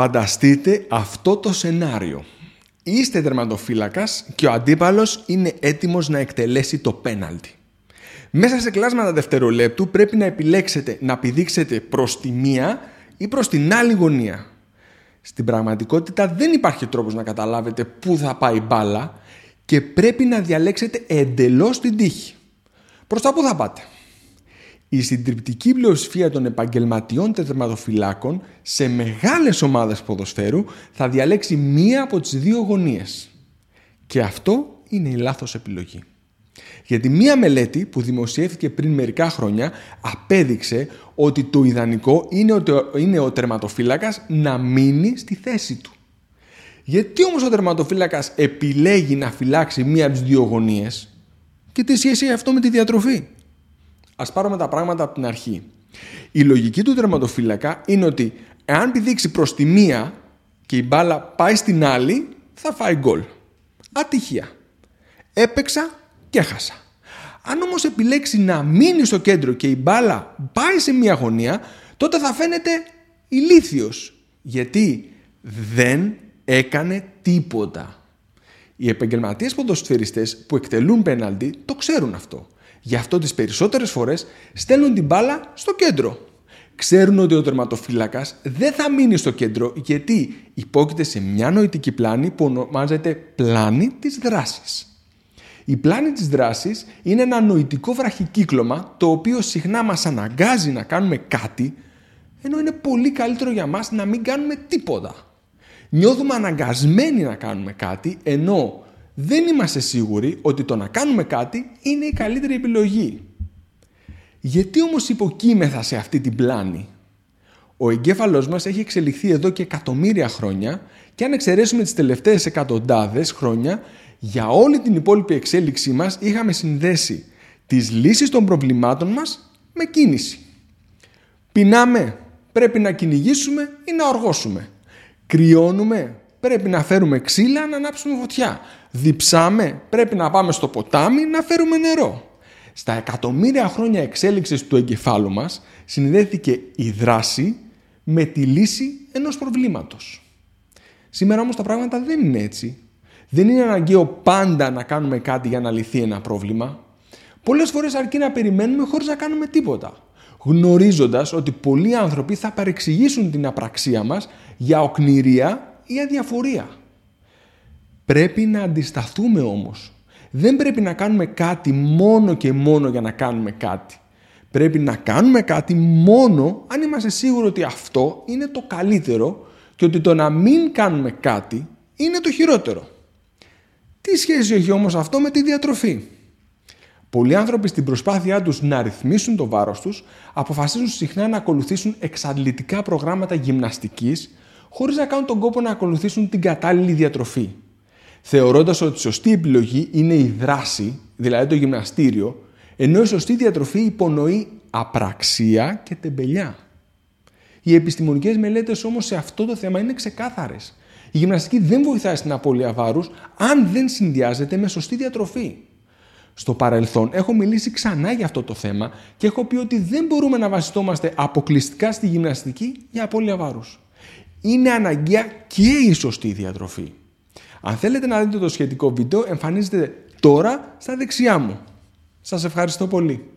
Φανταστείτε αυτό το σενάριο. Είστε τερματοφύλακας και ο αντίπαλος είναι έτοιμος να εκτελέσει το πέναλτι. Μέσα σε κλάσματα δευτερολέπτου πρέπει να επιλέξετε να πηδήξετε προς τη μία ή προς την άλλη γωνία. Στην πραγματικότητα δεν υπάρχει τρόπος να καταλάβετε πού θα πάει η μπάλα και πρέπει να διαλέξετε εντελώς την τύχη. Προς τα πού θα πάτε. Η συντριπτική πλειοψηφία των επαγγελματιών τερματοφυλάκων σε μεγάλες ομάδες ποδοσφαίρου θα διαλέξει μία από τις δύο γωνίες. Και αυτό είναι η λάθος επιλογή. Γιατί μία μελέτη που δημοσιεύθηκε πριν μερικά χρόνια απέδειξε ότι το ιδανικό είναι, ο, είναι ο τερματοφύλακας να μείνει στη θέση του. Γιατί όμως ο τερματοφύλακας επιλέγει να φυλάξει μία από τις δύο γωνίες; Και τι σχέση αυτό με τη διατροφή; Α πάρουμε τα πράγματα από την αρχή. Η λογική του τερματοφύλακα είναι ότι εάν πηδήξει προς τη μία και η μπάλα πάει στην άλλη, θα φάει γκολ. Ατυχία. Έπαιξα και έχασα. Αν όμως επιλέξει να μείνει στο κέντρο και η μπάλα πάει σε μία γωνία, τότε θα φαίνεται ηλίθιος. Γιατί δεν έκανε τίποτα. Οι επαγγελματίες ποδοσφαιριστές που εκτελούν πέναλτι το ξέρουν αυτό. Γι' αυτό τις περισσότερες φορές στέλνουν την μπάλα στο κέντρο. Ξέρουν ότι ο τερματοφύλακας δεν θα μείνει στο κέντρο γιατί υπόκειται σε μια νοητική πλάνη που ονομάζεται πλάνη της δράσης. Η πλάνη της δράσης είναι ένα νοητικό βραχικύκλωμα το οποίο συχνά μας αναγκάζει να κάνουμε κάτι ενώ είναι πολύ καλύτερο για μας να μην κάνουμε τίποτα. Νιώθουμε αναγκασμένοι να κάνουμε κάτι ενώ δεν είμαστε σίγουροι ότι το να κάνουμε κάτι είναι η καλύτερη επιλογή. Γιατί όμως υποκείμεθα σε αυτή την πλάνη; Ο εγκέφαλός μας έχει εξελιχθεί εδώ και εκατομμύρια χρόνια και αν εξαιρέσουμε τις τελευταίες εκατοντάδες χρόνια, για όλη την υπόλοιπη εξέλιξή μας είχαμε συνδέσει τις λύσεις των προβλημάτων μας με κίνηση. Πεινάμε, πρέπει να κυνηγήσουμε ή να οργώσουμε. Κρυώνουμε, πρέπει να φέρουμε ξύλα να ανάψουμε φωτιά. Διψάμε, πρέπει να πάμε στο ποτάμι να φέρουμε νερό. Στα εκατομμύρια χρόνια εξέλιξης του εγκεφάλου μας συνδέθηκε η δράση με τη λύση ενός προβλήματος. Σήμερα όμως τα πράγματα δεν είναι έτσι. Δεν είναι αναγκαίο πάντα να κάνουμε κάτι για να λυθεί ένα πρόβλημα. Πολλές φορές αρκεί να περιμένουμε χωρίς να κάνουμε τίποτα. Γνωρίζοντας ότι πολλοί άνθρωποι θα παρεξηγήσουν την απραξία μας για οκνηρία ή αδιαφορία. Πρέπει να αντισταθούμε όμως. Δεν πρέπει να κάνουμε κάτι μόνο και μόνο για να κάνουμε κάτι. Πρέπει να κάνουμε κάτι μόνο αν είμαστε σίγουροι ότι αυτό είναι το καλύτερο και ότι το να μην κάνουμε κάτι είναι το χειρότερο. Τι σχέση έχει όμως αυτό με τη διατροφή; Πολλοί άνθρωποι στην προσπάθειά τους να ρυθμίσουν το βάρος τους αποφασίζουν συχνά να ακολουθήσουν εξαντλητικά προγράμματα γυμναστικής χωρίς να κάνουν τον κόπο να ακολουθήσουν την κατάλληλη διατροφή. Θεωρώντας ότι η σωστή επιλογή είναι η δράση, δηλαδή το γυμναστήριο, ενώ η σωστή διατροφή υπονοεί απραξία και τεμπελιά. Οι επιστημονικές μελέτες όμως σε αυτό το θέμα είναι ξεκάθαρες. Η γυμναστική δεν βοηθάει στην απώλεια βάρους αν δεν συνδυάζεται με σωστή διατροφή. Στο παρελθόν έχω μιλήσει ξανά για αυτό το θέμα και έχω πει ότι δεν μπορούμε να βασιστόμαστε αποκλειστικά στη γυμναστική για απώλεια βάρους είναι αναγκαία και η σωστή διατροφή. Αν θέλετε να δείτε το σχετικό βίντεο, εμφανίζεται τώρα στα δεξιά μου. Σας ευχαριστώ πολύ.